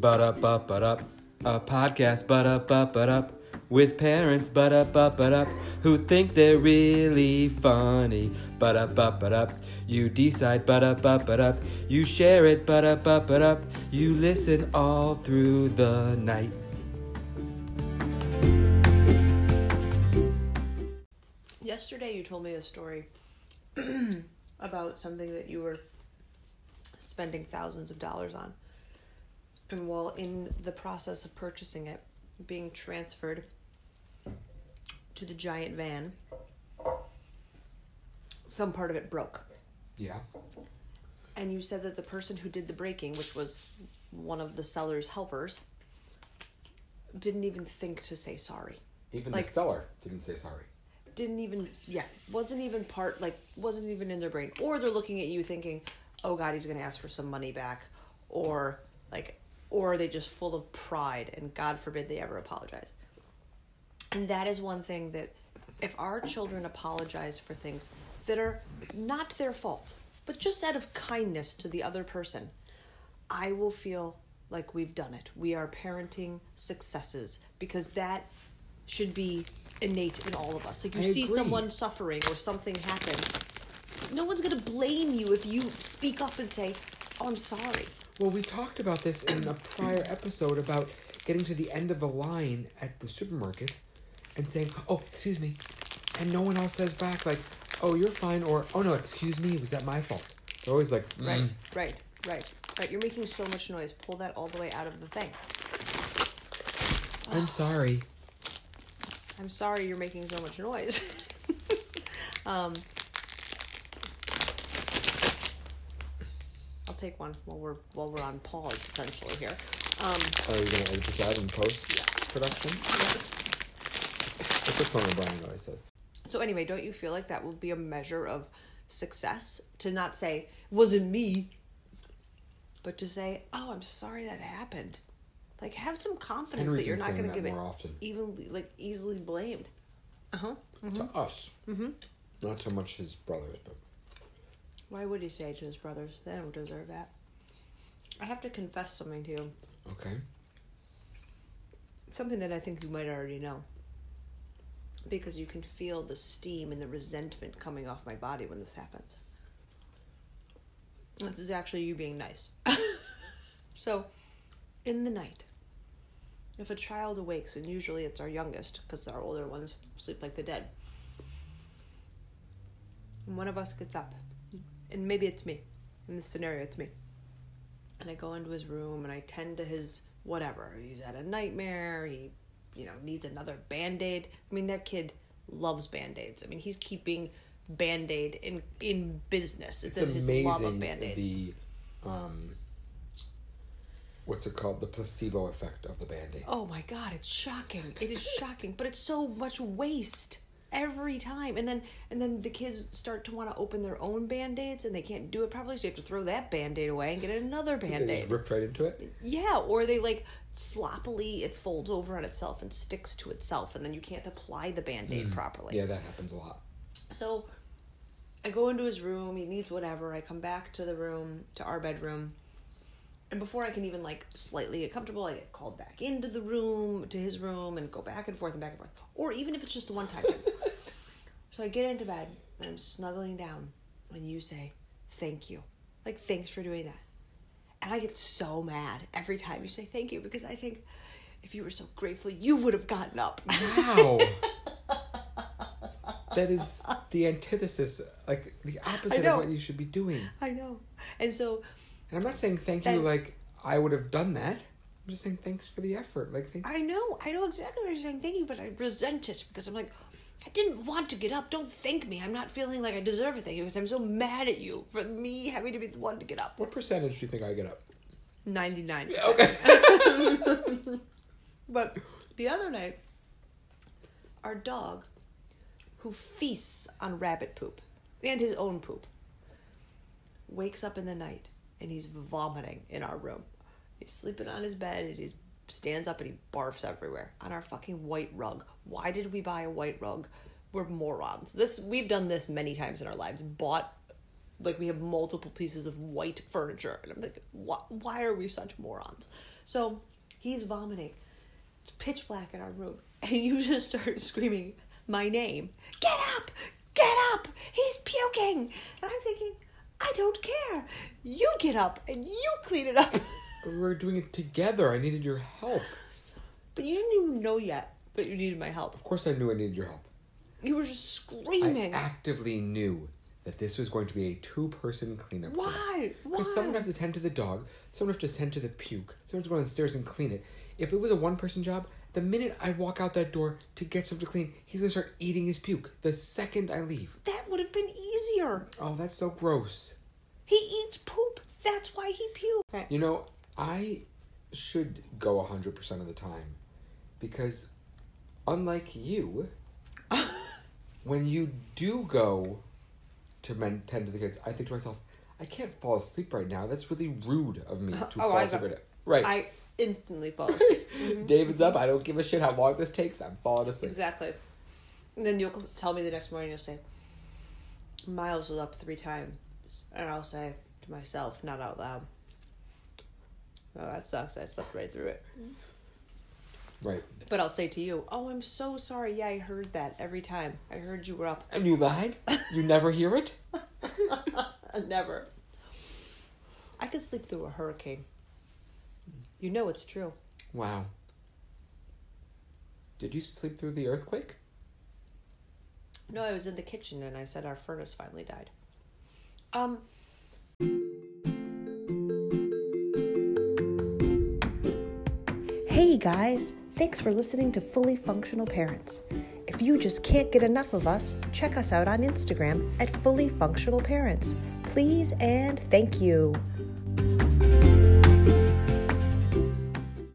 But up, up, but up. A podcast, but up, up, but up. With parents, but up, up, but up. Who think they're really funny. But up, up, but up. You decide, but up, up, but up. You share it, but up, up, but up. You listen all through the night. Yesterday, you told me a story about something that you were spending thousands of dollars on. And while in the process of purchasing it, being transferred to the giant van, some part of it broke. Yeah. And you said that the person who did the breaking, which was one of the seller's helpers, didn't even think to say sorry. Even Like- the seller didn't say sorry. didn't even yeah wasn't even part like wasn't even in their brain or they're looking at you thinking oh god he's gonna ask for some money back or like or are they just full of pride and god forbid they ever apologize and that is one thing that if our children apologize for things that are not their fault but just out of kindness to the other person i will feel like we've done it we are parenting successes because that should be innate in all of us. Like you I see agree. someone suffering or something happen, no one's gonna blame you if you speak up and say, "Oh, I'm sorry." Well, we talked about this in a prior episode about getting to the end of the line at the supermarket and saying, "Oh, excuse me," and no one else says back like, "Oh, you're fine," or "Oh no, excuse me, was that my fault?" They're always like, Right, "Mm." right, right, right. You're making so much noise. Pull that all the way out of the thing. "I'm sorry." I'm sorry you're making so much noise. um, take one while we're while we're on pause, essentially here. Um, Are you gonna edit this out in post production? yes. That's what Conan O'Brien always says. So anyway, don't you feel like that will be a measure of success to not say wasn't me, but to say, "Oh, I'm sorry that happened." Like have some confidence Henry's that you're not going to give it often. evenly like easily blamed. Uh-huh. To us, mm-hmm. not so much his brothers, but Why would he say to his brothers? They don't deserve that. I have to confess something to you. okay. Something that I think you might already know. Because you can feel the steam and the resentment coming off my body when this happens. This is actually you being nice. so, in the night, if a child awakes, and usually it's our youngest, because our older ones sleep like the dead, and one of us gets up, and maybe it's me. In this scenario, it's me. And I go into his room and I tend to his whatever. He's had a nightmare. He, you know, needs another band aid. I mean, that kid loves band aids. I mean, he's keeping band aid in in business. It's, It's his amazing love of band aids. the, um, what's it called? The placebo effect of the band-aid. Oh my god, it's shocking. It is shocking, but it's so much waste every time. And then and then the kids start to want to open their own band-aids and they can't do it properly, so you have to throw that band-aid away and get another band-aid. ripped right into it. Yeah, or they like sloppily it folds over on itself and sticks to itself and then you can't apply the band-aid mm. properly. Yeah, that happens a lot. So I go into his room, he needs whatever. I come back to the room, to our bedroom. And before I can even like slightly get comfortable, I get called back into the room, to his room, and go back and forth and back and forth. Or even if it's just the one time. so I get into bed and I'm snuggling down, and you say, Thank you. Like, thanks for doing that. And I get so mad every time you say thank you because I think if you were so grateful, you would have gotten up. Wow. that is the antithesis, like the opposite of what you should be doing. I know. And so And I'm not saying thank you like I would have done that. I'm just saying thanks for the effort. Like thank I know, I know exactly what you're saying. Thank you, but I resent it because I'm like, I didn't want to get up. Don't thank me. I'm not feeling like I deserve a thank you because I'm so mad at you for me having to be the one to get up. what percentage do you think I get up? 99. Okay. But the other night, our dog, who feasts on rabbit poop and his own poop, wakes up in the night and he's vomiting in our room. He's sleeping on his bed and he stands up and he barfs everywhere on our fucking white rug. Why did we buy a white rug? We're morons. This we've done this many times in our lives. Bought like we have multiple pieces of white furniture and I'm like, why, why are we such morons? So he's vomiting. It's pitch black in our room. And you just start screaming my name. Get up! Get up! He's puking! And I'm thinking, I don't care. You get up and you clean it up. But we were doing it together. I needed your help. but you didn't even know yet that you needed my help. Of course, I knew I needed your help. You were just screaming. I actively knew that this was going to be a two-person cleanup. Why? Why? Because someone has to tend to the dog, someone has to tend to the puke, someone has to go downstairs and clean it. If it was a one-person job, the minute I walk out that door to get stuff to clean, he's gonna start eating his puke. The second I leave. that would have been easier. Oh, that's so gross. He eats poop. That's why he puked. You know, I should go 100% of the time because, unlike you, when you do go to men- tend to the kids, I think to myself, I can't fall asleep right now. That's really rude of me uh-huh. to Oh, fall I asleep got- right. Right. I instantly fall asleep. Mm-hmm. David's up. I don't give a shit how long this takes. I'm falling asleep. exactly. And then you'll tell me the next morning, you'll say, Miles was up three times. And I'll say to myself, not out loud, Oh, that sucks. I slept right through it. Right. But I'll say to you, Oh, I'm so sorry. Yeah, I heard that every time. I heard you were up. And you lied? You never hear it? Never. I could sleep through a hurricane. You know it's true. Wow. Did you sleep through the earthquake? No, I was in the kitchen and I said our furnace finally died. Um. Hey guys, thanks for listening to Fully Functional Parents. If you just can't get enough of us, check us out on Instagram at Fully Functional Parents. Please and thank you.